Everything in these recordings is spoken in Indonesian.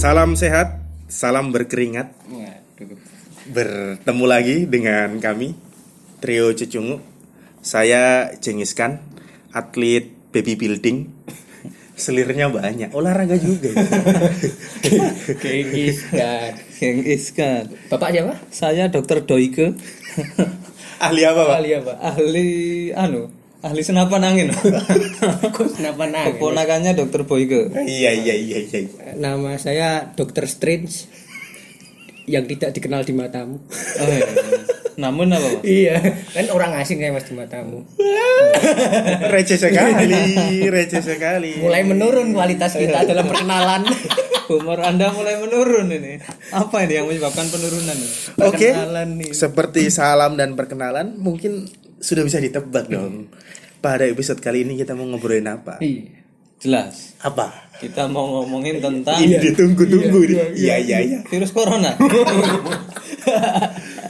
Salam sehat, salam berkeringat. Waduh. Bertemu lagi dengan kami Trio Cucungu. Saya Cengiskan, atlet baby building. Selirnya banyak, olahraga juga. Keiskan. Yang Iskan. Bapak siapa? Saya Dokter Doike. Ahli apa, Pak? Ahli apa? ahli anu, ahli senapan angin. Kok kenapa nangis? Keponakannya Dokter Boyke. Iya, iya, iya, iya. Nama saya Dr. Strange yang tidak dikenal di matamu. Oh, iya. Namun apa? Pak? iya, kan orang asing kayak mas di matamu. Receh sekali, receh sekali. Mulai menurun kualitas kita dalam perkenalan. Humor Anda mulai menurun ini. Apa ini yang menyebabkan penurunan ini? Oke, Perkenalan nih. seperti salam dan perkenalan, mungkin sudah bisa ditebak dong. Pada episode kali ini kita mau ngobrolin apa? Iya. Jelas. Apa? Kita mau ngomongin tentang Ini ditunggu-tunggu nih. Iya, iya, iya. virus corona.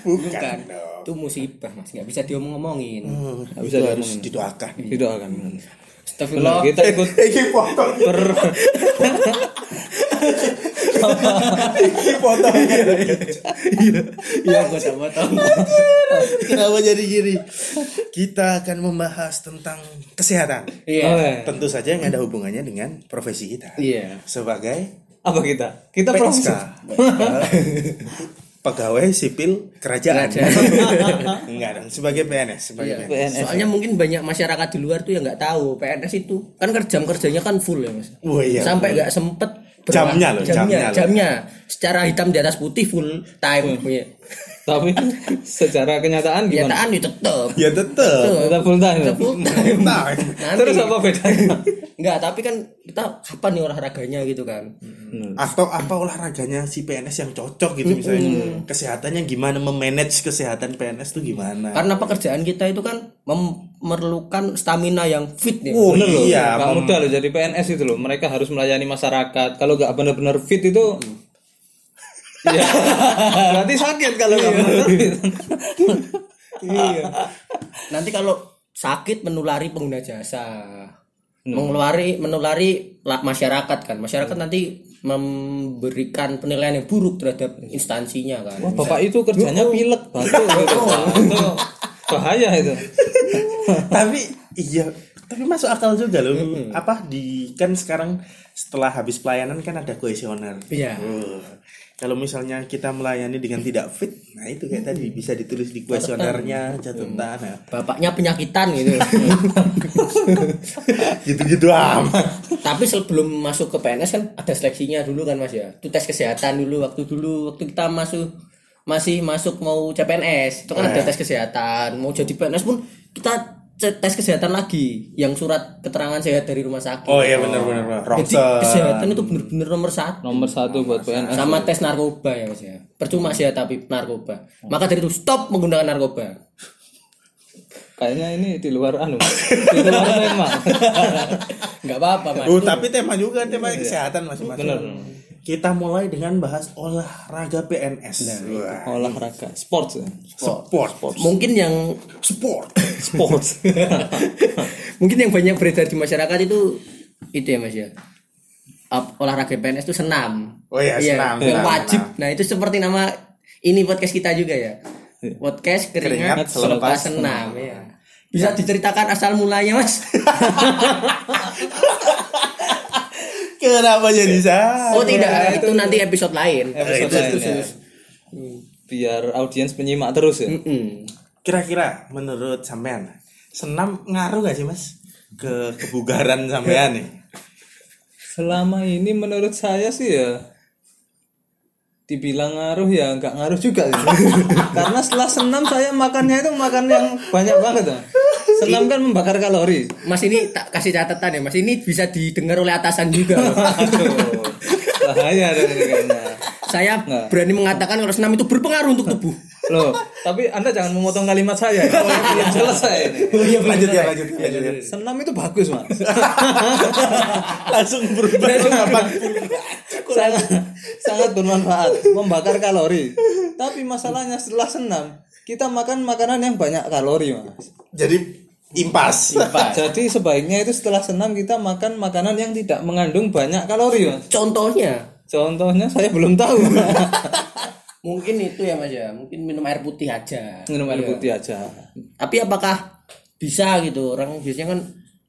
Bukan dong. Itu musibah mas, nggak bisa diomong-omongin. Hmm, Nggak bisa itu harus didoakan. Itu akan. Astagfirullah. Kita ikut Ini foto, foto. Iya, gua tak potong. Kenapa jadi gini? Kita akan membahas tentang kesehatan. Iya. Oh, iya. Tentu saja yang ada hubungannya dengan profesi kita. Iya. Sebagai apa kita? Kita PSK. profesi. Pegawai sipil kerajaan. Kerajaan. Enggak dong, sebagai PNS, sebagai Iya. PNS. PNS. Soalnya mungkin banyak masyarakat di luar tuh yang nggak tahu PNS itu kan kerjam kerjanya kan full ya mas. Wah, iya. Sampai nggak sempet Jamnya loh, jamnya jamnya, jamnya. Secara hitam di atas putih full time. Iya. Tapi secara kenyataan gimana? Kenyataan itu tetep. Ya tetep. Kita full time. ya? Full time. Nah. Terus apa bedanya? Enggak, tapi kan kita kapan nih olahraganya gitu kan. atau apa olahraganya si PNS yang cocok gitu misalnya kesehatannya gimana memanage kesehatan PNS tuh gimana Karena pekerjaan kita itu kan memerlukan stamina yang fit ya. oh Bener loh, iya mudah loh jadi PNS itu loh. Mereka harus melayani masyarakat. Kalau nggak benar-benar fit itu, ya berarti sakit kalau nggak benar fit. Iya. Nanti kalau sakit menulari pengguna jasa. Menulari menulari la- masyarakat kan. Masyarakat nanti memberikan penilaian yang buruk terhadap instansinya kan. Wah, bapak itu kerjanya pilek batu gitu. Bahaya itu. tapi iya tapi masuk akal juga loh. Apa di kan sekarang setelah habis pelayanan kan ada kuesioner. Iya. Oh, kalau misalnya kita melayani dengan tidak fit nah itu kayak tadi bisa ditulis di kuesionernya catatan. nah, Bapaknya penyakitan gitu. gitu-gitu amat. Tapi sebelum masuk ke PNS kan ada seleksinya dulu kan Mas ya. Itu tes kesehatan dulu waktu dulu waktu kita masuk masih masuk mau CPNS itu kan ada tes kesehatan. Mau jadi PNS pun kita tes kesehatan lagi yang surat keterangan sehat dari rumah sakit oh iya benar-benar jadi Ronsen. kesehatan itu bener-bener nomor satu Nomor satu buat PNS. sama tes narkoba ya mas ya percuma sih ya tapi narkoba maka dari itu stop menggunakan narkoba Kayaknya ini di luar anu, di luar tema. nggak apa-apa mas Oh, tapi tema juga tema kesehatan. Bener. Kita mulai dengan bahas olahraga PNS. Wah, Olahraga, sports, ya? sport. mungkin yang Sport. sports. mungkin yang banyak beredar di masyarakat itu itu ya mas ya olahraga PNS itu senam Oh iya, senam, yang senam, wajib senam. nah itu seperti nama ini podcast kita juga ya podcast Keringat keringat, selepas selepas senam ya bisa diceritakan asal mulanya mas Kenapa jadi saya? oh tidak itu nanti episode lain Episode lain, ya. Biar audiens penyimak terus ya. Kira-kira menurut sampean senam ngaruh gak sih mas ke kebugaran sampean nih? Selama ini menurut saya sih ya dibilang ngaruh ya nggak ngaruh juga sih. Karena setelah senam saya makannya itu makan yang banyak banget. ya. Senam kan membakar kalori. mas ini tak kasih catatan ya mas ini bisa didengar oleh atasan juga loh. Bahaya dong ini kayaknya. saya Nggak. berani mengatakan kalau senam itu berpengaruh untuk tubuh Loh, tapi Anda jangan memotong kalimat saya. ya. Belum selesai ini. oh iya Lanjut ya, lanjut, ya, lanjut ya. Senam itu bagus, Mas. Langsung berubah pendapat. sangat sangat bermanfaat, membakar kalori. Tapi masalahnya setelah senam, kita makan makanan yang banyak kalori, Mas. Jadi impas. Jadi sebaiknya itu setelah senam kita makan makanan yang tidak mengandung banyak kalori, Mas. contohnya Contohnya saya belum tahu. Mungkin itu ya Mas ya, mungkin minum air putih aja. Minum air Iya. putih aja. Tapi apakah bisa gitu? Orang biasanya kan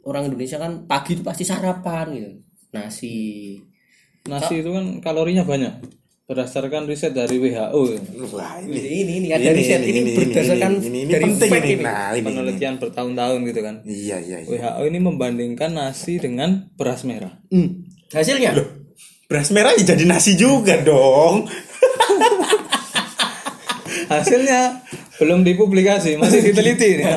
orang Indonesia kan pagi itu pasti sarapan gitu. Nasi. Nasi itu kan kalorinya banyak. Berdasarkan riset dari WHO. Wah, Ini ini ini, ini ada riset ini, berdasarkan ini, ini, ini dari penting ini. ini. Nah, ini. Penelitian bertahun-tahun gitu kan. Iya, iya, iya. WHO ini membandingkan nasi dengan beras merah. Hmm. Hasilnya? Beras merah ya jadi nasi juga dong. Hasilnya belum dipublikasi, masih diteliti. nih.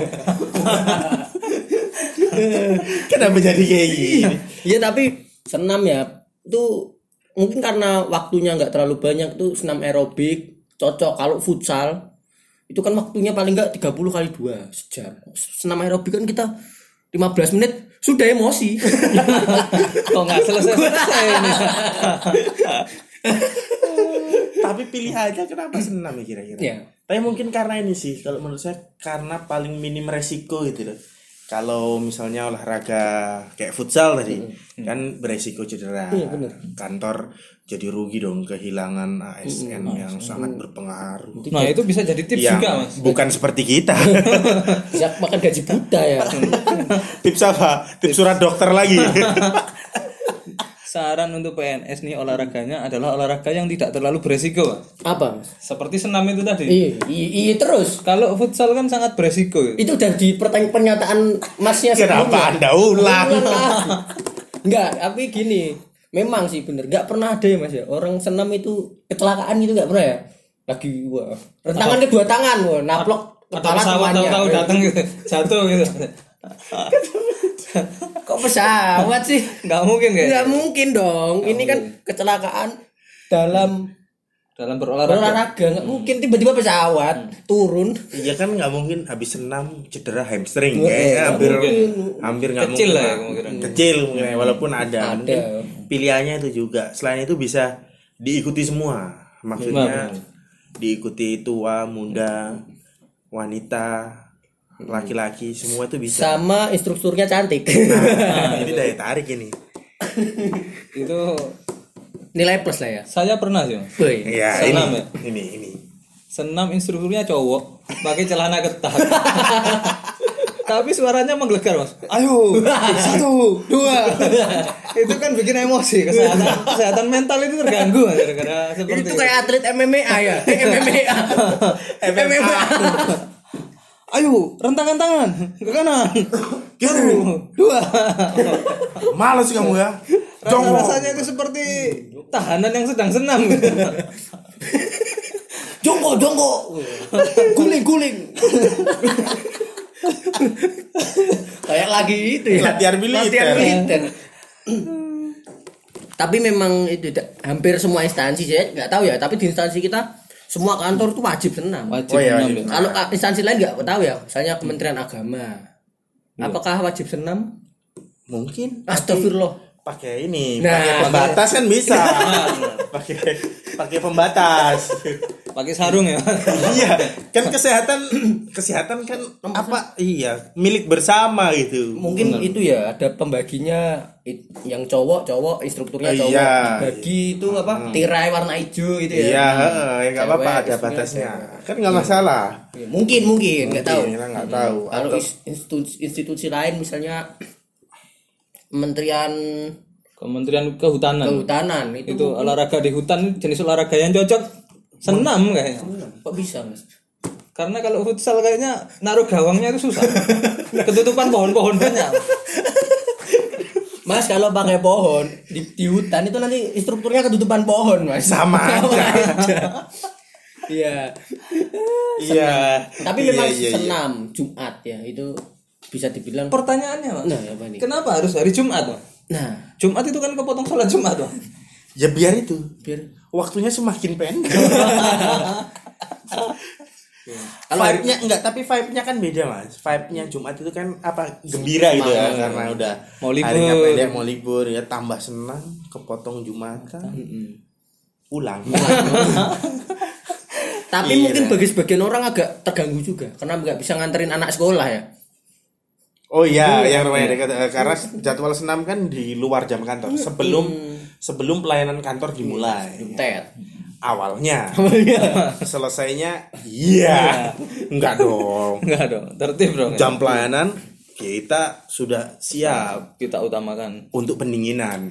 Kenapa jadi kayak gini? Iya tapi senam ya itu mungkin karena waktunya nggak terlalu banyak tuh senam aerobik cocok kalau futsal itu kan waktunya paling nggak 30 kali dua sejam senam aerobik kan kita 15 menit sudah emosi Kok nggak selesai-selesai ini. Tapi pilih aja kenapa senam ya kira-kira. ya Tapi mungkin karena ini sih, kalau menurut saya karena paling minim resiko gitu loh. Kalau misalnya olahraga kayak futsal tadi, kan beresiko cedera. Kantor jadi rugi dong kehilangan ASN yang sangat berpengaruh. Nah itu bisa jadi tips Yang juga mas. bukan seperti kita. bisa makan gaji buta ya Tips apa? Tips surat dokter lagi. Saran untuk PNS nih olahraganya adalah olahraga yang tidak terlalu beresiko. Mas. apa Mas? Seperti senam itu tadi. iya iya iya, terus Kalau futsal kan sangat beresiko. ya. itu udah di pertanyaan pernyataan masnya Kenapa Anda ulang? Enggak, tapi gini, memang sih bener, nggak pernah ada ya mas ya orang senam itu kecelakaan gitu nggak pernah ya. Lagi wah, rentangan kedua tangan, wah, naplok Ada kepala pesawat tahu-tahu datang gitu, jatuh gitu. Kok pesawat sih? Nggak mungkin kayak. Nggak mungkin dong. Ini kan kecelakaan dalam Dalam berolahraga. berolahraga, nggak mungkin tiba-tiba pesawat turun. Iya kan nggak mungkin habis senam cedera hamstring kayaknya hampir hampir nggak Kecil mungkin lah ya kemungkinan. kecil mungkin ya, walaupun ada, Ada. mungkin pilihannya itu juga selain itu bisa diikuti semua maksudnya diikuti tua muda wanita laki-laki semua itu bisa Sama instrukturnya cantik. nah, ini daya tarik ini Itu Nilai plus lah ya. saya pernah sih. Ya Senam ini, ya? ini ini Senam instrukturnya cowok, pakai celana ketat. Tapi suaranya menggelegar mas. Ayo, satu, dua. itu kan bikin emosi kesehatan kesehatan mental itu terganggu mas gara-gara seperti Itu kayak atlet MMA ya. MMA. MMA. Ayo, rentangan tangan ke kanan. Kiri. Dua. males kamu ya Rasa Jongkok. rasanya itu seperti tahanan yang sedang senam. Jongko, jongko. Guling, guling. Kayak lagi itu ya. Latihan militer. Latihan militer. tapi memang itu hampir semua instansi saya nggak tahu ya, tapi di instansi kita semua kantor itu wajib senam. Wajib Oh iya, senam wajib. ya. Kalau ka- instansi lain nggak tahu ya, misalnya Kementerian Agama. Apakah wajib senam? mungkin Astagfirullah. pakai ini Nah. pakai pembatas kan bisa pakai pakai pembatas Pakai sarung ya. iya kan kesehatan kesehatan kan apa? iya milik bersama gitu. Mungkin itu ya ada pembaginya it- yang cowok cowok instrukturnya cowok. Iya. dibagi itu apa? Tirai warna hijau gitu ya. iya heeh, ya nggak apa-apa ada batasnya. kan nggak masalah. Ya, mungkin mungkin nggak tahu. nggak tahu. Kalau Atau- is- institusi, institusi lain misalnya Kementerian Kementerian Kehutanan. Kehutanan itu, itu olahraga di hutan jenis olahraga yang cocok senam kayaknya. kok bisa mas? Karena kalau futsal kayaknya naruh gawangnya itu susah. Ketutupan pohon-pohon banyak. Mas kalau pakai pohon di, di hutan itu nanti instrukturnya ketutupan pohon mas. Sama aja. Iya. iya Tapi Iya, memang iya, iya. senam Jumat ya itu bisa dibilang. Pertanyaannya, Mas. Nah apa nih? Kenapa harus hari Jumat, Mas? Nah Jumat itu kan kepotong sholat Jumat, Mas. Ya biar itu. Biar. Waktunya semakin pendek. Kalau vibe-nya enggak tapi vibe-nya kan beda mas. Vibe-nya Jumat itu kan apa gembira gitu ya karena udah Mau libur. harinya pendek mau libur ya tambah senang kepotong Jumatan. Pulang. Tapi Iya. mungkin bagi sebagian orang agak terganggu juga karena nggak bisa nganterin anak sekolah ya. oh iya yang rumahnya dekat eh, karena jadwal senam kan di luar jam kantor. Sebelum sebelum pelayanan kantor dimulai. tet Awalnya. Selesainya iya. Enggak dong. Enggak dong, tertib dong. ya. Jam pelayanan kita sudah siap Kita utamakan. untuk pendinginan.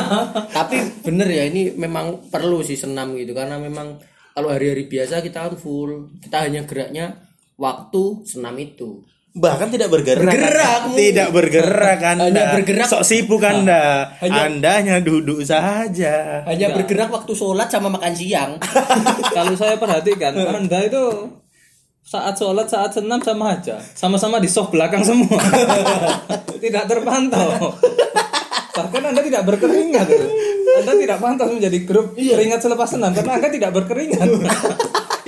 tapi bener ya ini memang perlu sih senam gitu karena memang kalau hari-hari biasa kita kan full kita hanya geraknya waktu senam itu Bahkan tidak bergerak. Bergerak, mungkin. tidak bergerak Anda. Hanya bergerak. Sok sibuk Anda. Hanya- Anda hanya duduk saja. hanya bergerak waktu sholat sama makan siang Kalau saya perhatikan, Anda itu saat sholat, saat senam sama aja. Sama-sama di soft belakang semua. tidak terpantau. Bahkan Anda tidak berkeringat. Anda tidak pantas menjadi grup keringat selepas senam karena Anda tidak berkeringat.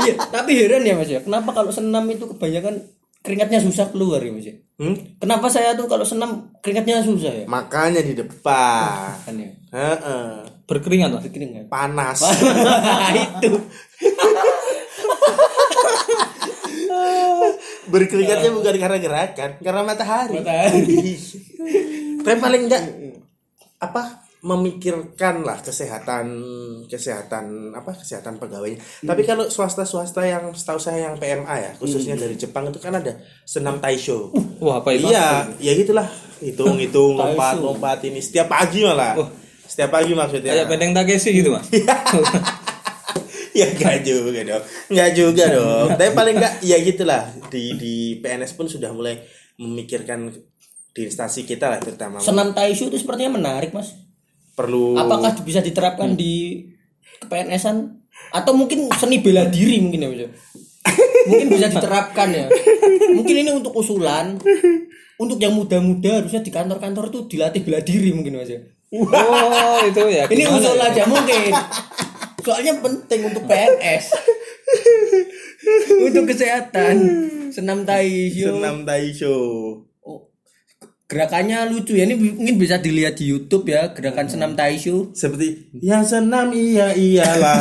iya tapi heran ya mas ya kenapa kalau senam itu kebanyakan keringatnya susah keluar ya mas ya Hmm? kenapa saya tuh kalau senam keringatnya susah ya Makanya di depan. kan ya Heeh. berkeringat lah. keringat Panas. itu Berkeringatnya bukan karena gerakan, karena matahari. Matahari. Tapi paling enggak apa memikirkan lah kesehatan kesehatan apa kesehatan pegawainya. Tapi kalau swasta-swasta yang setahu saya yang PMA ya, khususnya dari Jepang itu kan ada senam taisho. Wah, apa itu? Iya, ya gitulah. Hitung-hitung, lompat-lompat ini setiap pagi malah. Setiap pagi maksudnya. Kayak pendeng Takeshi gitu, Mas. ya enggak juga dong enggak juga dong tapi paling enggak ya gitulah di di PNS pun sudah mulai memikirkan di instansi kita lah terutama senam taishu itu sepertinya menarik mas perlu apakah bisa diterapkan di PNS-an atau mungkin seni bela diri mungkin ya mas ya? mungkin bisa diterapkan ya. Mungkin ini untuk usulan. Untuk yang muda-muda harusnya di kantor-kantor tuh dilatih bela diri mungkin mas ya? Oh, itu ya. ini usul ya? aja mungkin. Soalnya penting untuk PNS untuk kesehatan. Senam taishu senam taisho Oh, gerakannya lucu ya ini mungkin bisa dilihat di YouTube ya gerakan senam taishu seperti yang senam iya iyalah.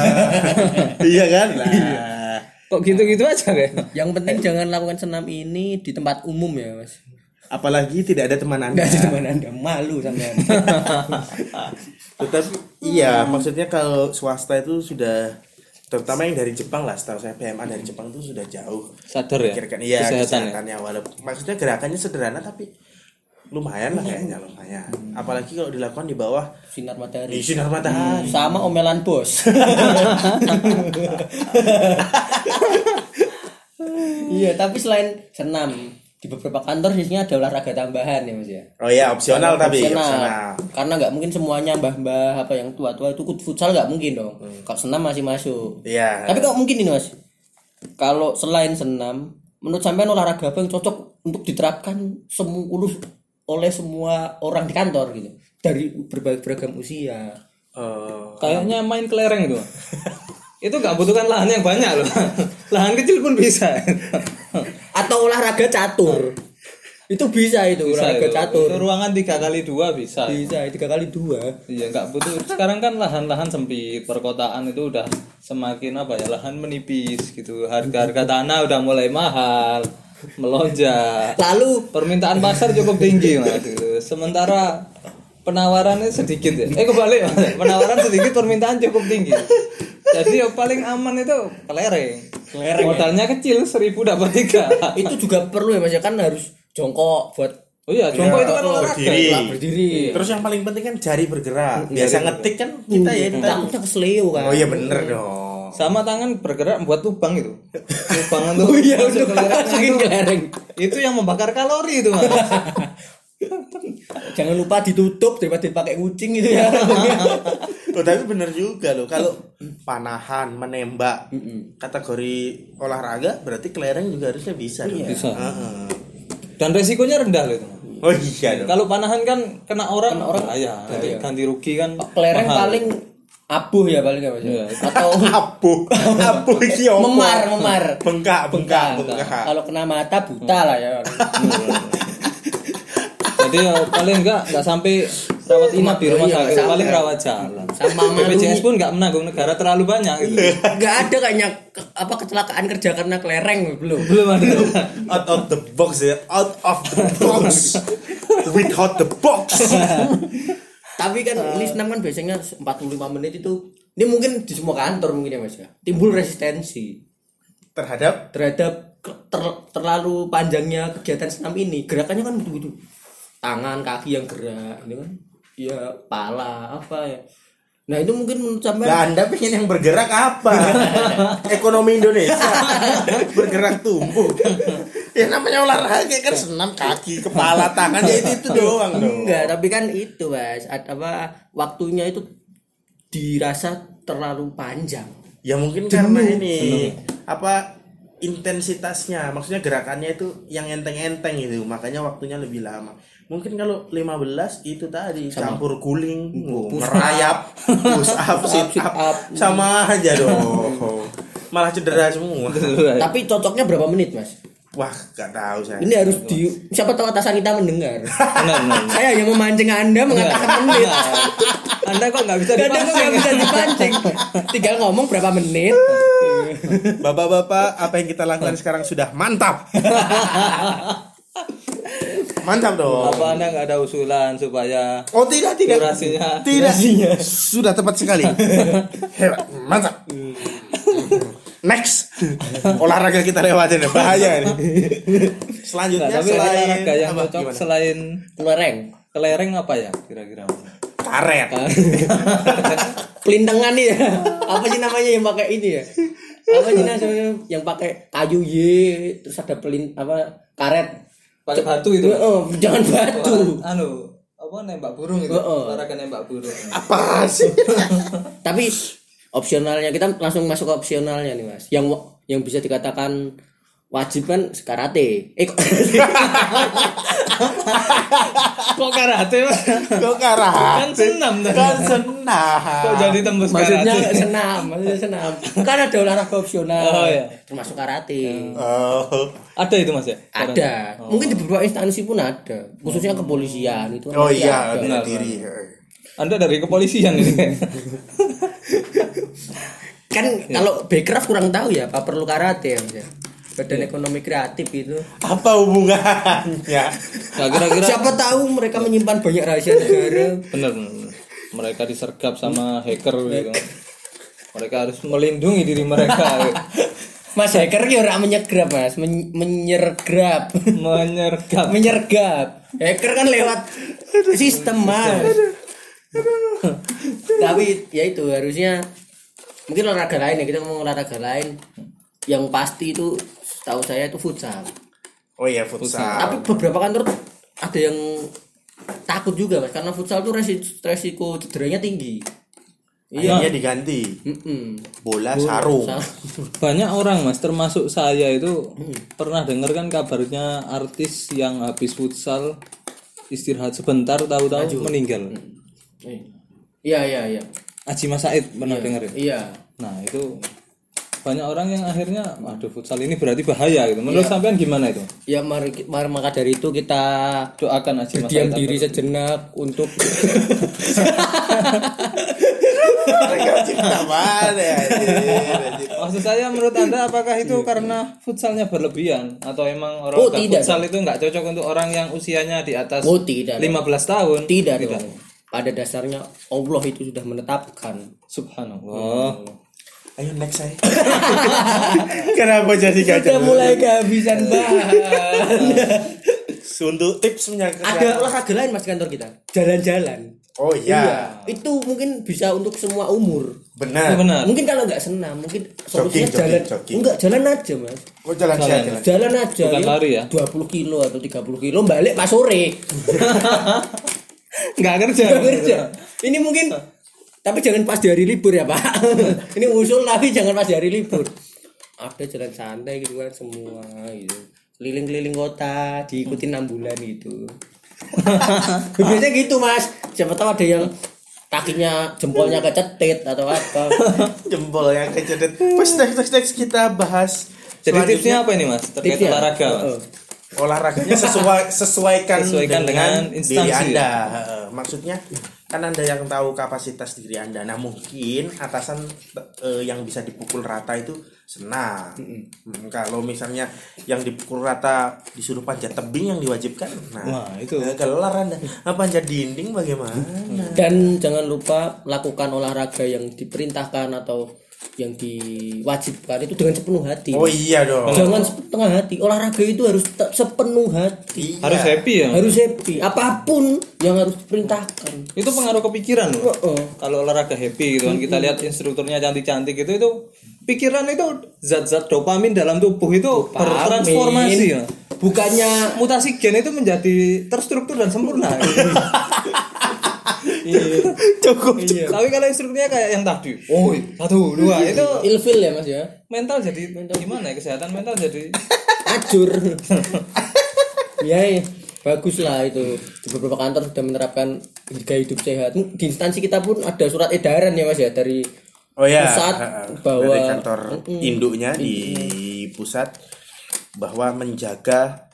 Iya kan? Nah. Kok gitu-gitu aja kayak? yang penting jangan lakukan senam ini di tempat umum ya mas. Apalagi tidak ada teman anda. Nggak ada teman anda. Malu sampean tetapi iya maksudnya kalau swasta itu sudah terutama yang dari Jepang lah setahu saya PMA dari Jepang itu sudah jauh Sadar ya? pikirkan iya ya? kesehatannya walaupun maksudnya gerakannya sederhana tapi lumayan lah kayaknya lumayan. Apalagi kalau dilakukan di bawah sinar di matahari sinar matahari. Sama omelan bos. Iya tapi selain senam di beberapa kantor biasanya ada olahraga tambahan ya mas ya? Oh ya opsional tapi Opsional. opsional. Karena nggak mungkin semuanya mbah-mbah apa yang tua-tua itu ikut futsal nggak mungkin dong. Kalau senam masih masuk. Iya. Tapi kok mungkin ini mas? Kalau selain senam menurut sampean olahraga apa yang cocok untuk diterapkan semua oleh semua orang di kantor gitu dari berbagai beragam usia Eh, Kayaknya main kelereng itu. itu nggak butuhkan lahan yang banyak loh. lahan kecil pun bisa. atau olahraga catur itu bisa itu bisa olahraga itu. catur Itu ruangan tiga kali dua bisa. bisa tiga kali dua Iya nggak butuh. Sekarang kan lahan-lahan sempit, perkotaan itu udah semakin apa ya lahan menipis gitu. Harga-harga tanah udah mulai mahal, melonjak. lalu Permintaan pasar cukup tinggi mas. gitu. Sementara penawarannya sedikit ya. Eh kebalik mas. Penawaran sedikit, permintaan cukup tinggi. Jadi yang paling aman itu kelereng. Kelereng, ya? Modalnya kecil, seribu dapat tiga. itu juga perlu ya mas ya kan harus jongkok buat Oh iya, jongkok itu kan olahraga. berdiri. berdiri terus yang paling penting kan jari bergerak biasa ngetik kan kita ya kita takutnya kesleo kan oh iya bener dong Sama tangan bergerak buat lubang itu. Lubangan tuh. Oh iya, masuk masukin itu. kelereng. Itu yang membakar kalori itu mas. jangan lupa ditutup daripada dipakai kucing gitu ya Oh, tapi bener juga loh kalau panahan menembak kategori olahraga berarti kelereng juga harusnya bisa dong. Bisa. Heeh. Dan resikonya rendah loh itu. oh iya Kalau panahan kan kena orang, Kena orang, ya, nanti ganti rugi kan. kelereng paling abuh ya paling apa Iya. atau abu abu iki memar memar. Bengkak bengkak Bengkak. kalau kena mata buta lah ya. Jadi ya, paling enggak enggak sampai rawat inap di rumah Iya, sakit, paling rawat jalan. Sama BPJS pun enggak menanggung negara terlalu banyak gitu. nggak ada kayaknya ke- apa kecelakaan kerja karena kelereng belum. Belum ada. out of the box ya. Out of the box. Without the box tapi kan ini senam kan biasanya 45 menit itu ini mungkin di semua kantor mungkin ya mas ya. Timbul resistensi. Terhadap? Terhadap ter- terlalu panjangnya kegiatan senam ini. Gerakannya kan betul-betul tangan kaki yang gerak ini kan ya pala apa ya nah itu mungkin menurut sampean Lah Anda pengen yang bergerak apa? Ekonomi Indonesia bergerak tumbuh. ya namanya olahraga kan senam kaki, kepala, tangan ya itu itu doang dong. enggak tapi kan itu mas apa waktunya itu dirasa terlalu panjang Ya mungkin karena ini apa intensitasnya, maksudnya gerakannya itu yang enteng-enteng gitu, makanya waktunya lebih lama. Mungkin kalau 15 itu tadi campur guling, oh, ngerayap, push up, sit up, up. sama aja dong. Malah cedera semua. tapi cocoknya berapa menit mas? Wah, gak tahu saya. ini harus di siapa tahu atasan kita mendengar. Benar benar saya hanya memancing anda mengatakan menit. Anda kok nggak bisa kadang kok nggak bisa dipancing. Tinggal ngomong berapa menit. Bapak-bapak, apa yang kita lakukan sekarang sudah mantap. mantap dong. apa anda nggak ada usulan supaya Oh tidak tidak. Durasinya. tidak. sudah tepat sekali. Hebat. Mantap. Next. Olahraga kita lewatin. Ya bahaya ini. Nggak, selanjutnya tapi selain olahraga yang apa, cocok gimana? selain lereng kelereng apa ya kira-kira? Karet. Pelintengan nih ya. Apa sih namanya yang pakai ini ya? Apa sih namanya yang pakai kayu y terus ada pelin apa karet pakai batu itu oh, jangan batu. anu apa nembak burung itu Oh, oh. olahraga nembak burung. Apa sih? Tapi opsionalnya kita langsung masuk ke opsionalnya nih mas. Yang yang bisa dikatakan wajib kan karate. Eh kok kok karate kok karate? Kan senam kan senang kok jadi tembus maksudnya karate? senam maksudnya senam. Kan ada olahraga opsional Oh, iya. termasuk karate. Oh. Ada itu mas ya? Ada. Mungkin di beberapa instansi pun ada. Khususnya kepolisian itu kan oh iya ada. diri. anda dari kepolisian ini kan kalau backcraft kurang tahu ya apa perlu karate ya Ya? badan ekonomi kreatif itu apa hubungannya nah kira-kira siapa tahu mereka menyimpan banyak rahasia negara bener, bener. mereka disergap sama hacker gitu mereka harus melindungi diri mereka. Mas hacker ki ora menyegrap Mas, Men- menyergap. menyergap menyergap. Hacker kan lewat sistem Mas. Tapi ya itu harusnya mungkin olahraga lain ya kita ngomong olahraga lain yang pasti itu tahu saya itu futsal. oh iya futsal. Tapi beberapa kantor ada yang takut juga Mas karena futsal tuh resiko, resiko cederanya tinggi. iya. Diganti. Mm-mm. bola sarung. Sa- banyak orang mas termasuk saya itu pernah dengar kan kabarnya artis yang habis futsal istirahat sebentar tahu-tahu meninggal. Iya iya iya. Aji Mas Said pernah dengar ya? Iya. nah itu banyak orang yang akhirnya aduh futsal ini berarti bahaya gitu menurut sampean gimana itu Ya mari, mari maka dari itu kita doakan Aji Mas diam diri sejenak untuk ya. Maksud saya menurut anda apakah itu karena futsalnya berlebihan atau emang orang Oh, tidak. futsal itu nggak cocok untuk orang yang usianya di atas Oh tidak 15 tahun? Tidak dong. Pada dasarnya Allah itu sudah menetapkan. Subhanallah. Ayo next saya kenapa jadi gak Sudah mulai kehabisan bahan. untuk tipsnya Ada olahraga lain mas di kantor kita. Jalan-jalan. oh iya Itu mungkin bisa untuk semua umur. Benar benar. Mungkin kalau nggak senam, mungkin Jogging, solusinya jogging, jalan. jogging. Enggak, jalan aja mas. oh jalan Jalan. jalan Jalan aja. Bukan lari ya? 20 kilo atau 30 kilo balik pas sore. Nggak kerja. Nggak kerja. Ini mungkin tapi jangan pas di hari libur ya pak. Ini usul tapi jangan pas di hari libur. Ada jalan santai gitu kan semua gitu. Keliling-keliling kota diikuti enam bulan gitu. Biasanya gitu mas. Siapa tahu ada yang kakinya jempolnya kecetit atau apa. jempol yang kecedet pas next next next kita bahas Jadi tipsnya apa ini mas terkait Tipsnya? olahraga? Mas? Heeh. olahraganya sesuai sesuaikan, Sesuaikan dengan, dengan diri instansi. anda Heeh, maksudnya kan anda yang tahu kapasitas diri anda. Nah mungkin atasan eh, yang bisa dipukul rata itu senang. Hmm, kalau misalnya yang dipukul rata disuruh panjat tebing yang diwajibkan nah Wah, itu. kelar anda. Ah, panjat dinding bagaimana? Dan jangan lupa lakukan olahraga yang diperintahkan atau yang diwajibkan itu dengan sepenuh hati. oh iya dong Jangan setengah hati. Olahraga itu harus sepenuh hati. Iya. Harus happy ya. Harus happy. Apa pun yang harus diperintahkan. Itu pengaruh kepikiran loh. Heeh. Kalau olahraga happy gitu kan kita lihat instrukturnya cantik-cantik itu itu pikiran itu zat-zat dopamin dalam tubuh itu bertransformasi ya. Bukannya Mutasi gen itu menjadi terstruktur dan sempurna. cukup Tapi kalau instrukturnya kayak yang tadi, oh satu dua. Itu ilfil ya Mas ya. mental jadi gimana ya? Kesehatan mental jadi Acur. ya, ya. bagus lah itu. Di beberapa kantor sudah menerapkan gaya hidup sehat. Di instansi kita pun ada surat edaran ya mas ya? Dari Oh ya, pusat bahwa dari kantor induknya di pusat bahwa menjaga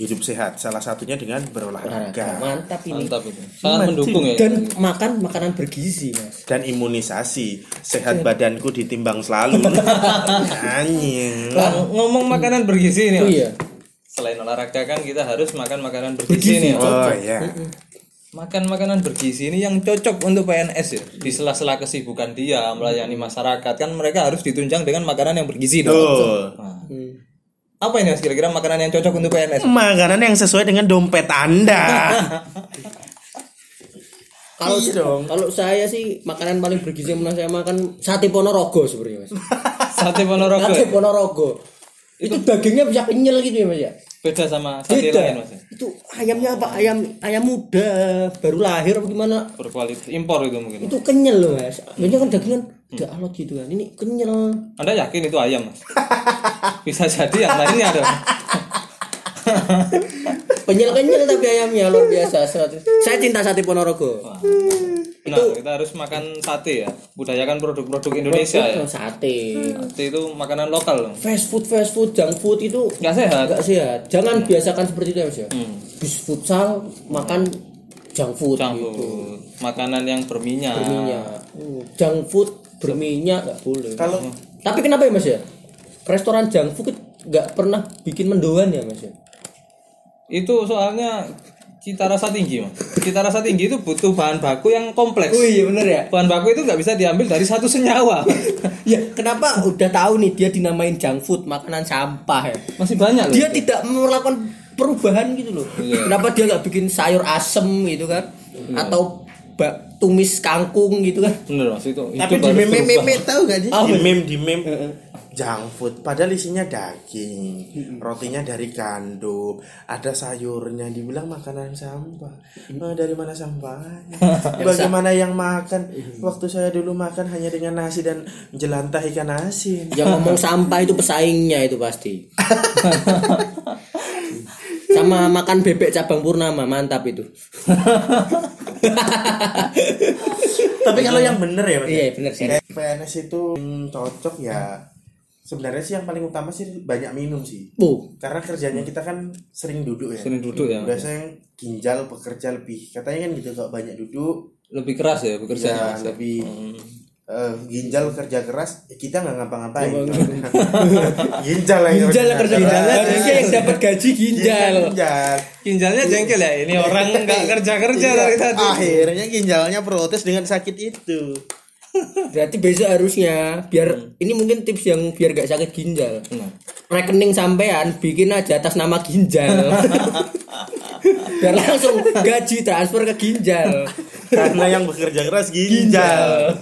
hidup sehat. Salah satunya dengan berolahraga mantap ini mantap itu. Sangat mendukung ya. dan makan makanan bergizi mas dan imunisasi. Sehat badanku ditimbang selalu. Anjing. Nah, ngomong makanan bergizi nih. oh Mas. iya Selain olahraga kan kita harus makan makanan bergizi, nih. Mas. Oh ya. Makan makanan bergizi ini yang cocok untuk PNS ya. Di sela-sela kesibukan dia melayani masyarakat kan mereka harus ditunjang dengan makanan yang bergizi dong. Nah, Hmm. Apa ini Mas kira-kira makanan yang cocok untuk PNS? Makanan yang sesuai dengan dompet Anda. kalau Iya dong. kalau saya sih makanan paling bergizi yang pernah saya makan sate ponorogo sebenarnya mas Sate Ponorogo. sate ponorogo itu dagingnya bisa kenyal gitu ya mas ya Beda sama sate beda lain Mas. ya? itu ayamnya apa ayam ayam muda baru lahir apa gimana Berkualitas impor itu mungkin. itu kenyal loh mas biasanya kan dagingan udah alot gitu kan ini kenyal Anda yakin itu ayam, Mas? Bisa jadi yang lainnya ada. kenyal kenyal tapi ayamnya luar biasa saya cinta sate ponorogo Nah, kita harus makan sate ya. Budayakan produk-produk Indonesia ya. sate Sate itu makanan lokal loh. fast food fast food junk food itu Nggak sehat. nggak sehat jangan biasakan seperti itu ya mas ya Hmm. bis futsal makan junk food Campur gitu makanan yang berminyak. minyak Hmm, junk food berminyak nggak boleh Kalau tapi kenapa ya mas ya restoran junk food nggak pernah bikin mendoan ya mas ya Itu soalnya cita rasa tinggi, Mas. Cita rasa tinggi itu butuh bahan baku yang kompleks. iya bener ya Bahan baku itu nggak bisa diambil dari satu senyawa. ya kenapa udah tahu nih dia dinamain junk food makanan sampah ya Masih banyak loh. dia tidak melakukan perubahan gitu loh Iya. kenapa dia nggak bikin sayur asem gitu kan atau bak tumis kangkung gitu kan Bener Mas itu. tapi itu di baru meme meme tahu gak sih? Apa? Di meme di meme junk food. Padahal isinya daging rotinya dari gandum ada sayurnya dibilang makanan sampah. Eh, dari mana sampahnya bagaimana yang makan? Waktu saya dulu makan hanya dengan nasi dan jelantah ikan asin. Yang ngomong sampah itu pesaingnya itu pasti. Sama makan bebek cabang purnama mantap itu. Tapi kalau yang bener ya Mas? iya bener sih. PNS itu hmm, cocok ya sebenarnya sih yang paling utama sih banyak minum sih. Bu karena kerjanya kita kan sering duduk ya. Sering duduk ya. Biasanya ginjal bekerja lebih. Katanya kan gitu kalau banyak duduk. Lebih keras ya bekerjanya. ya Mas. lebih eh, ginjal kerja keras ya kita nggak ngapa-ngapain. Ginjal yang ginjal yang kerja ginjal. Harusnya yang dapat gaji ginjal. ginjal. Ginjalnya jengkel ya. Ini orang nggak kerja kerja Iya, dari tadi. akhirnya ginjalnya protes dengan sakit itu berarti besok harusnya biar ini mungkin tips yang biar gak sakit ginjal. Nah. rekening sampean bikin aja atas nama ginjal. Biar langsung gaji transfer ke ginjal. Karena yang bekerja keras ginjal.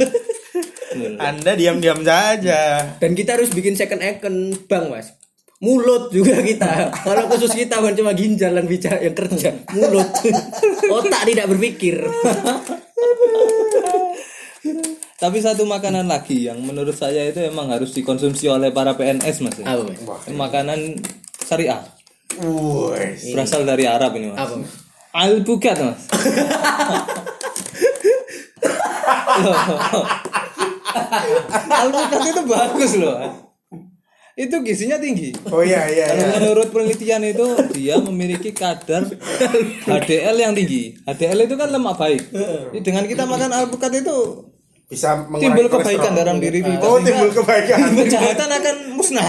Anda diam-diam saja. Dan kita harus bikin second account bank mas. Mulut juga kita. Kalau khusus kita bukan cuma ginjal dan bicara yang kerja. Mulut. Otak tidak berpikir Tapi satu makanan lagi yang menurut saya itu emang harus dikonsumsi oleh para PNS mas. ya. apa mas Makanan syariah Wes. berasal dari Arab ini mas. apa mas Alpukat mas. Loh. Alpukat itu bagus loh. itu gizinya tinggi. Oh iya iya. Kalau iya. menurut penelitian itu dia memiliki kadar HDL yang tinggi. HDL itu kan lemak baik. Jadi Dengan kita makan alpukat itu Bisa timbul kebaikan dalam diri kita. Oh, timbul kebaikan. Kejahatan akan musnah.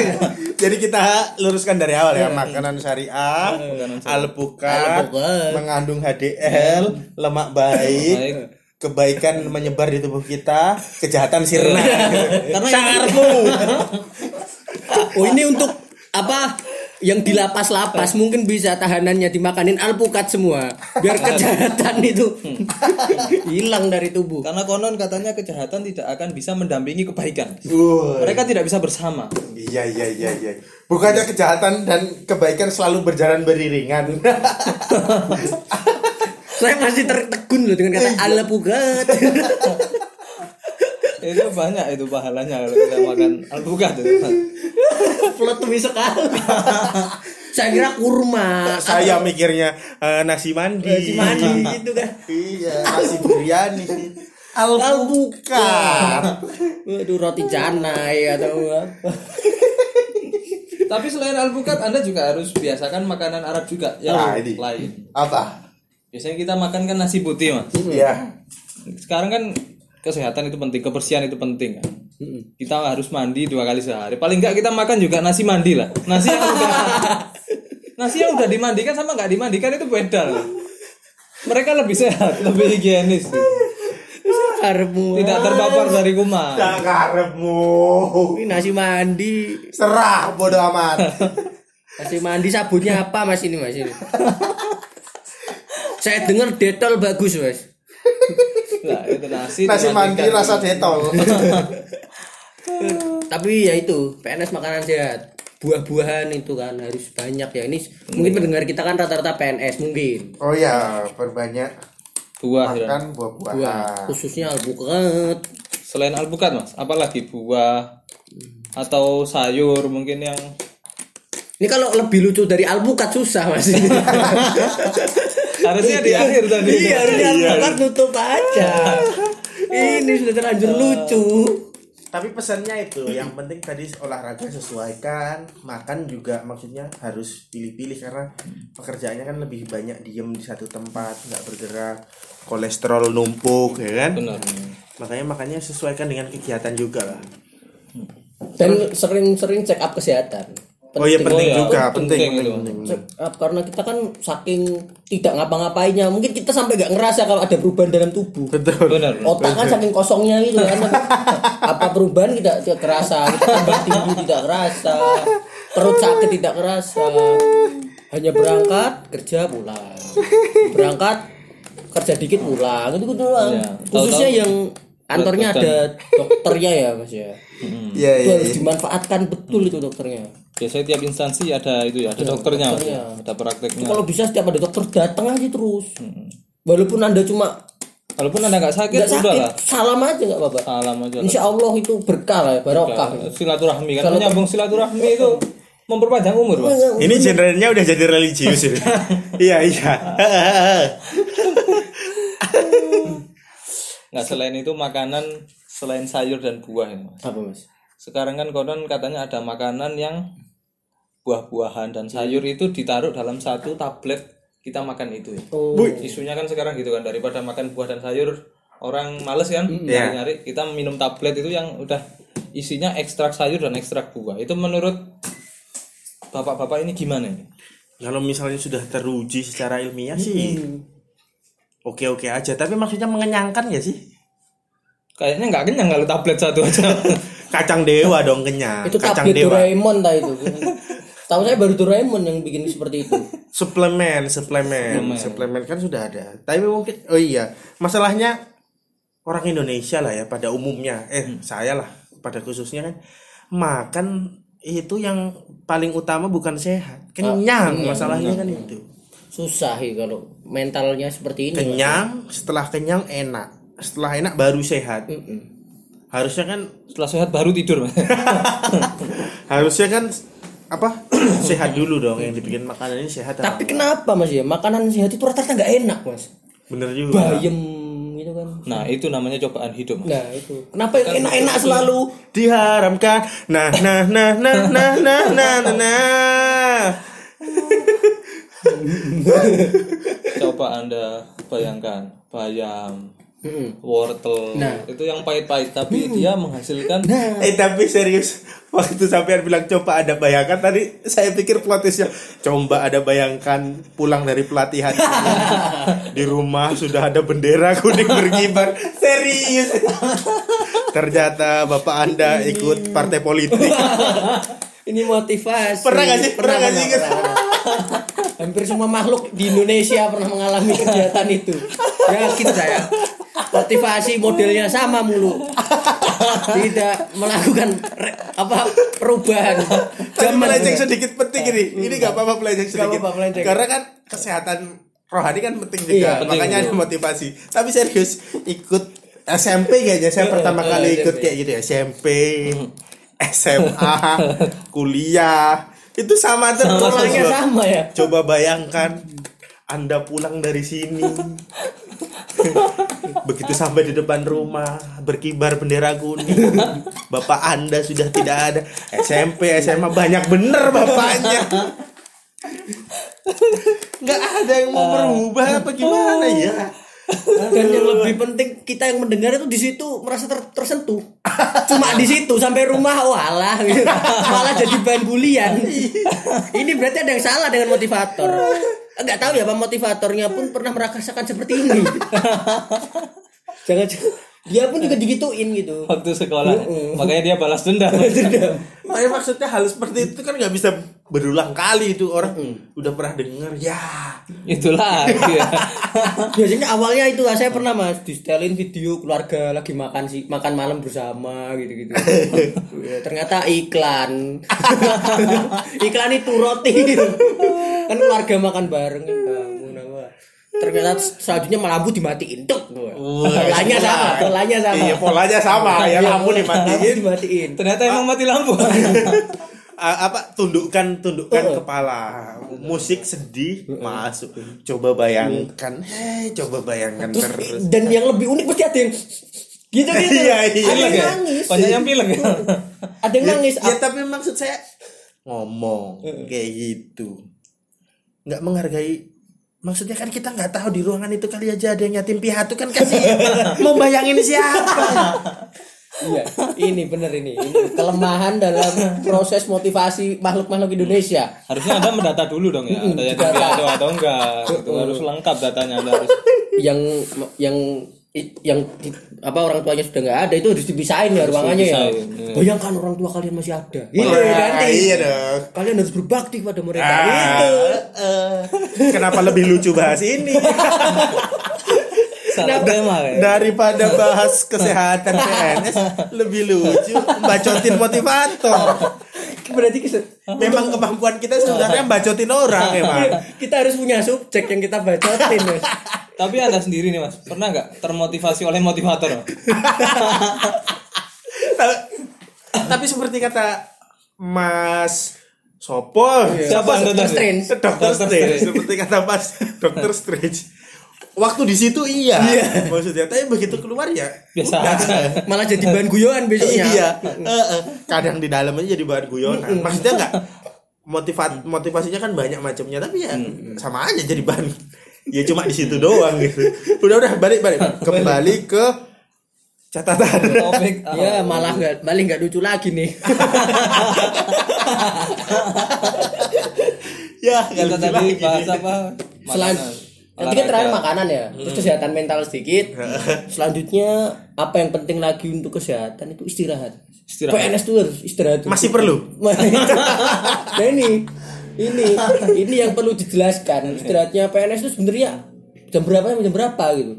Jadi kita luruskan dari awal ya, makanan syariah, alpukat, mengandung HDL, lemak baik, Baik. kebaikan menyebar di tubuh kita, kejahatan sirna. Karena. Oh ini untuk apa? Yang di lapas-lapas mungkin bisa tahanannya dimakanin alpukat semua biar kejahatan itu hilang dari tubuh. karena konon katanya kejahatan tidak akan bisa mendampingi kebaikan. Wah. Mereka tidak bisa bersama. Iya iya iya iya. Bukannya kejahatan dan kebaikan selalu berjalan beriringan. Saya masih tertegun loh dengan kata alpukat. Itu banyak itu pahalanya kalau kita makan alpukat itu. Plot twist sekali. Saya kira kurma. Saya mikirnya eh, nasi mandi. Nasi mandi gitu kan. Iya, nasi biryani. Alpukat. Waduh roti canai atau apa. Tapi selain alpukat Anda juga harus biasakan makanan Arab juga yang Ah, ini. lain. Apa? Biasanya kita makan kan nasi putih, Mas. Iya. Sekarang kan kesehatan itu penting, kebersihan itu penting kan. Kita harus mandi dua kali sehari. Paling enggak kita makan juga nasi mandi lah. Nasi yang udah nasi yang udah dimandikan sama nggak dimandikan itu beda loh. Mereka lebih sehat, lebih higienis. Karmu. Tidak terpapar dari kuman. Cakarepmu. Ini nasi mandi. Serah bodo amat. Nasi mandi sabunnya apa mas ini mas ini? Saya dengar detol bagus mas. Nah, itu nasi. Nasi mandi rasa detol. Tapi ya itu PNS makanan sehat. Buah-buahan itu kan harus banyak ya. Ini mungkin pendengar kita kan rata-rata PNS mungkin. Oh ya, perbanyak buah ya. makan buah-buahan. Buah khususnya alpukat. Selain alpukat, Mas, apalagi buah atau sayur mungkin yang Ini kalau lebih lucu dari alpukat susah mas. harusnya di akhir tadi. iya harusnya alpukat nutup aja. Ini sudah terlanjur lucu. Tapi pesannya itu, yang penting tadi olahraga sesuaikan, makan juga maksudnya harus pilih-pilih karena pekerjaannya kan lebih banyak diem di satu tempat, nggak bergerak, kolesterol numpuk, ya kan? Benar. Makanya makanya sesuaikan dengan kegiatan juga lah. Dan sering-sering check up kesehatan. Oh iya penting Oh iya, juga, penting penting, penting, penting. Up karena kita kan saking tidak ngapa-ngapainnya, mungkin kita sampai nggak ngerasa kalau ada perubahan dalam tubuh. Betul. Benar. Otak kan saking kosongnya gitu kan. Apa perubahan tidak tidak kerasa, kita tambah tinggi tidak kerasa, perut sakit tidak kerasa. Hanya berangkat kerja pulang, berangkat kerja dikit pulang, itu gitu doang. Iya. Khususnya yang kantornya ada dokternya ya mas ya. Iya Itu iya. harus dimanfaatkan betul itu dokternya. Biasanya tiap instansi ada itu ya, ada dokternya, Mas, dokternya. ada prakteknya. Kalau bisa setiap ada dokter datang aja terus. Walaupun anda cuma Walaupun anda nggak sakit, udah sakit, lah. salam aja nggak apa-apa. Salam aja. Insya Allah itu berkah lah, barokah. Silaturahmi kan menyambung silaturahmi itu memperpanjang umur, Mas. Ini genrenya udah jadi religius ini. iya iya. Nggak selain itu makanan selain sayur dan buah ya, Mas. Apa mas? Sekarang kan konon katanya ada makanan yang buah-buahan dan sayur itu ditaruh dalam satu tablet kita makan itu ya. Oh, Isunya kan sekarang gitu kan daripada makan buah dan sayur orang males kan Iya. nyari kita minum tablet itu yang udah isinya ekstrak sayur dan ekstrak buah. Itu menurut bapak-bapak ini gimana ini? Kalau misalnya sudah teruji secara ilmiah sih oke-oke aja. Tapi maksudnya mengenyangkan ya sih? Kayaknya nggak kenyang kalau tablet satu aja. Kacang dewa dong kenyang. itu Kacang tablet dewa. Doraemon itu. Tahu saya baru Doraemon yang bikin seperti itu. suplemen, suplemen, suplemen kan sudah ada. Tapi mungkin oh iya, masalahnya orang Indonesia lah ya pada umumnya, eh saya lah pada khususnya kan makan itu yang paling utama bukan sehat, kenyang masalahnya kan itu. Susah ya kalau mentalnya seperti ini. Kenyang, setelah kenyang enak, setelah enak baru sehat. Harusnya kan Setelah sehat baru tidur. Harusnya kan apa sehat dulu dong yang dibikin makanan ini sehat. apa Tapi kenapa mas ya makanan sehat itu rata-rata nggak enak mas. Bener juga. Bayem gitu kan Nah, itu namanya cobaan hidup. Mas. nah itu kenapa yang enak-enak selalu diharamkan nah nah nah nah nah nah nah nah, nah. Coba Anda bayangkan bayam, Mm-mm. wortel, Nah. itu yang pahit-pahit tapi dia menghasilkan Eh tapi serius Waktu sampean bilang coba ada bayangkan Tadi saya pikir plotisnya Coba ada bayangkan pulang dari pelatihan. Di rumah sudah ada bendera kuning berkibar. Serius. Ternyata bapak anda ikut partai politik. Ini motivasi. Pernah gak sih? Pernah gak sih? Hampir semua makhluk di Indonesia pernah mengalami kegiatan itu. Yakin saya. Motivasi modelnya sama mulu. Tidak melakukan re- apa perubahan. Tapi melenceng sedikit penting ini. Ini gak apa-apa melenceng sedikit. apa-apa melenceng. Karena kan kesehatan rohani kan penting juga. Iya, penting. Makanya ada motivasi. Tapi serius ikut SMP kayaknya. Saya pertama eh, kali ikut SMP. kayak gitu ya. SMP SMA Kuliah Itu sama terus Orangnya sama ya? Coba bayangkan Anda pulang dari sini. Begitu sampai di depan rumah Berkibar bendera kuning. Bapak Anda sudah tidak ada. SMP, SMA banyak bener bapaknya. Nggak ada yang mau berubah apa gimana ya dan yang lebih penting kita yang mendengar itu di situ merasa ter- tersentuh. Cuma di situ sampai rumah walah gitu. malah jadi bahan bulian. Ini berarti ada yang salah dengan motivator. Nggak tahu ya apa motivatornya pun pernah merasakan seperti ini. jangan dia pun juga digituin gitu. Waktu sekolah. Makanya dia balas dendam. Makanya maksudnya hal seperti itu kan nggak bisa berulang kali itu orang udah pernah denger ya. Itulah. Dia. biasanya awalnya itu saya pernah mas di setelin video keluarga lagi makan sih makan malam bersama gitu gitu ternyata iklan. Iklan itu roti. Kan keluarga makan bareng. ya nama ternyata selanjutnya lampu dimatiin. Tuh polanya sama polanya sama. Iya polanya sama. Ya lampu lampu dimatiin. dimatiin. Ternyata emang mati lampu. A- apa tundukkan tundukkan Oh. kepala. Musik sedih masuk. Coba bayangkan. Hei coba bayangkan terus, terus. dan yang lebih unik pasti ada yang gitu gitu. Iya, iya. ada yang Pilek ya? nangis. Banyak yang pilek ya. ada yang nangis. ya tapi maksud saya ngomong kayak gitu nggak menghargai maksudnya kan kita nggak tahu di ruangan itu kali aja ada yang yatim piatu kan kasih mau bayangin siapa Iya, ini bener ini. Ini kelemahan dalam proses motivasi makhluk-makhluk Indonesia. Harusnya Anda mendata dulu dong ya. Ada yang piatu atau enggak. Itu harus lengkap datanya Anda harus. Yang yang yang apa orang tuanya sudah nggak ada itu harus dipisahin ya ruangannya ya. iya. Bayangkan orang tua kalian masih ada. Itu Wah, nanti. iya dong Kalian harus berbakti pada mereka. Ah, Itu. kenapa lebih lucu bahas ini Salah tema kayak. daripada bahas kesehatan PNS lebih lucu bacotin motivator Berarti kita, memang kemampuan kita sebenarnya bacotin orang emang kita harus punya subjek yang kita bacotin. Mas. Tapi Anda sendiri nih Mas, pernah nggak termotivasi oleh motivator? tapi, seperti kata Mas Sopo Siapa Anda Dokter? Strange. Dokter Strange seperti kata Mas Dokter Strange waktu di situ iya, maksudnya tapi begitu keluar ya Biasa udah. aja. Malah jadi bahan guyonan besoknya. iya eh. kadang di dalam aja jadi bahan guyonan maksudnya nggak motivat motivasinya kan banyak macamnya tapi ya sama aja jadi bahan ya cuma di situ doang gitu udah udah balik balik kembali ke catatan Topik. ah, Ya malah nggak balik nggak lucu lagi nih. ya nggak lucu tadi lagi. bahas apa? Selan Makanan. Nanti kan terakhir makanan ya, terus kesehatan mental sedikit. Selanjutnya apa yang penting lagi untuk kesehatan itu istirahat. Istirahat. PNS tuh harus istirahat. masih perlu nah ini, ini, ini yang perlu dijelaskan. Istirahatnya PNS itu sebenarnya jam berapa sampai jam berapa gitu.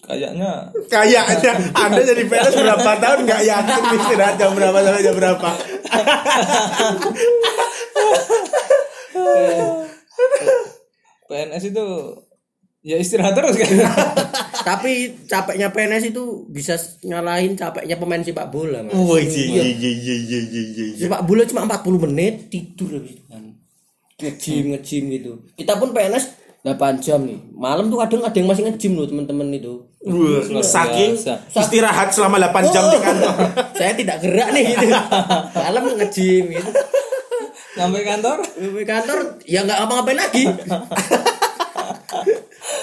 Kayaknya kayaknya anda jadi PNS berapa tahun nggak yakin istirahat jam berapa sampai jam berapa PNS itu ya istirahat terus kan. Tapi capeknya PNS itu bisa nyalahin capeknya pemain sepak bola. Mas. wah iya iya iya iya iya iya iya Sepak bola cuma 40 menit tidur habis itu kan. Nge-gym, nge-gym gitu. Kita pun PNS 8 jam nih. Malam tuh kadang ada yang masih nge-gym loh teman-teman itu. Wah, saking biasa. istirahat selama 8 jam di kantor. Saya tidak gerak nih gitu. Malam nge-gym gitu. Sampai kantor Di kantor ya nggak ngapa-ngapain lagi.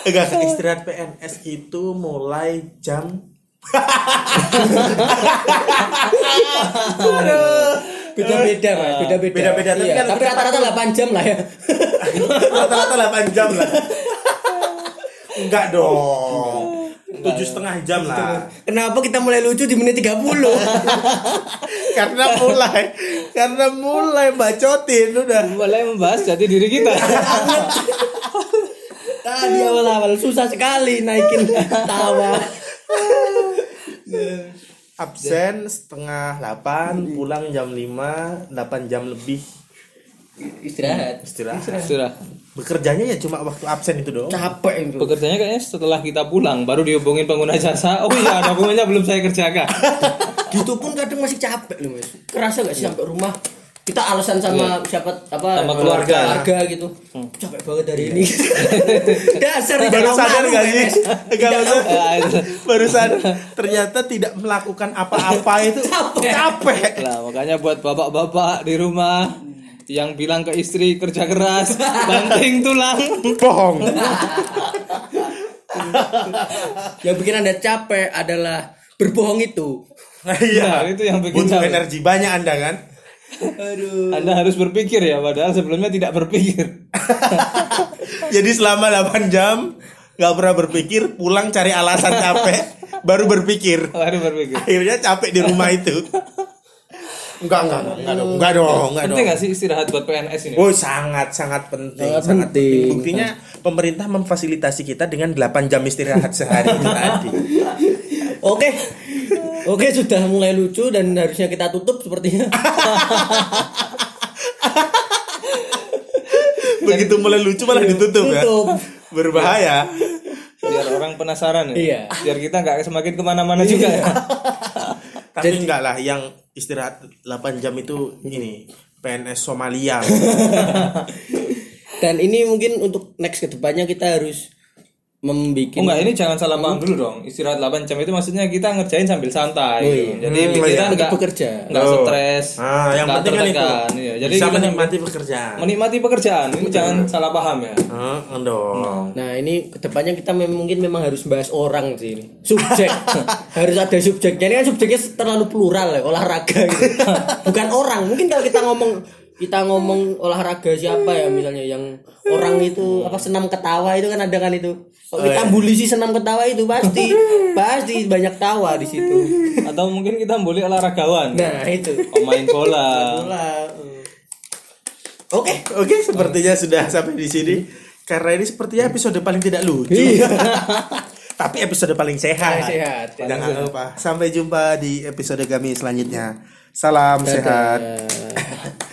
Enggak, istirahat PNS itu mulai jam Beda-beda, Mas. Beda-beda. Beda-beda, tapi Iya, kan tapi kita rata-rata 8 jam lah ya. rata-rata 8 jam lah. Enggak dong. Tujuh setengah jam lah. Kenapa kita mulai lucu di menit 30? karena mulai, karena mulai bacotin udah. mulai membahas jati diri kita. Tadi awal-awal susah sekali naikin tawa. Absen setengah 8, pulang jam 5, 8 jam lebih Istirahat. istirahat. Sudah. Bekerjanya ya cuma waktu absen itu doang. Capek itu. Pekerjaannya kayaknya setelah kita pulang baru dihubungin pengguna jasa. Oh iya, dokumennya belum saya kerjakan. Gitu pun kadang masih capek loh, Mas. Kerasa gak sih sampai rumah kita alasan sama siapa apa Sama keluarga. keluarga gitu capek banget hari ini dasar tidak Baru mau sadar gak sih? Enggak maksud. Ya, itu. barusan ternyata tidak melakukan apa-apa itu capek. Lah, makanya buat bapak-bapak di rumah yang bilang ke istri kerja keras, banting tulang. Bohong. yang bikin anda capek adalah berbohong itu Iya, Nah, itu yang bikin butuh capek. energi banyak Anda kan? aduh Anda harus berpikir ya, padahal sebelumnya tidak berpikir. Jadi selama 8 jam nggak pernah berpikir, pulang cari alasan capek, baru berpikir. Baru berpikir. Akhirnya capek di rumah itu. Enggak, enggak, enggak, enggak dong, enggak dong, enggak Penting dong. gak sih istirahat buat PNS ini? Oh sangat sangat penting, Sangat penting. Buktinya pemerintah memfasilitasi kita dengan 8 jam istirahat sehari itu tadi. oke oke sudah mulai lucu dan harusnya kita tutup sepertinya Begitu mulai lucu malah ditutup ya. tutup Berbahaya. Biar orang penasaran ya. Iya. Biar kita nggak semakin ke mana-mana juga ya. Tapi enggak lah yang istirahat 8 jam itu ini PNS Somalia. dan ini mungkin untuk next ke depannya kita harus membuat Oh enggak, ini jangan salah paham dulu dong. Istirahat 8 jam itu maksudnya kita ngerjain sambil santai. Oh, gitu. iya. Jadi Hmm, pikiran iya. enggak bekerja. enggak Oh. stres. Ah, yang nggak penting kan itu. iya. Jadi Bisa kita menikmati pekerjaan. menikmati pekerjaan. Ini jangan salah paham ya. Ah, dong. Nah ini ke depannya kita mem- mungkin memang harus bahas orang sih ini. Subjek harus ada subjeknya. Ini kan subjeknya terlalu plural ya olahraga gitu. Bukan orang. Mungkin kalau kita ngomong kita ngomong olahraga siapa ya misalnya yang orang itu apa senam ketawa itu kan ada kan itu. Kalau kita bully si senam ketawa itu pasti pasti banyak tawa di situ. Atau mungkin kita boleh olahragawan. Nah itu. Pemain bola. Bola. Oke. Oke, sepertinya sudah sampai di sini. Karena ini sepertinya episode paling tidak lucu. Tapi episode paling sehat. Paling sehat. Jangan lupa. Sampai jumpa di episode kami selanjutnya. Salam sehat.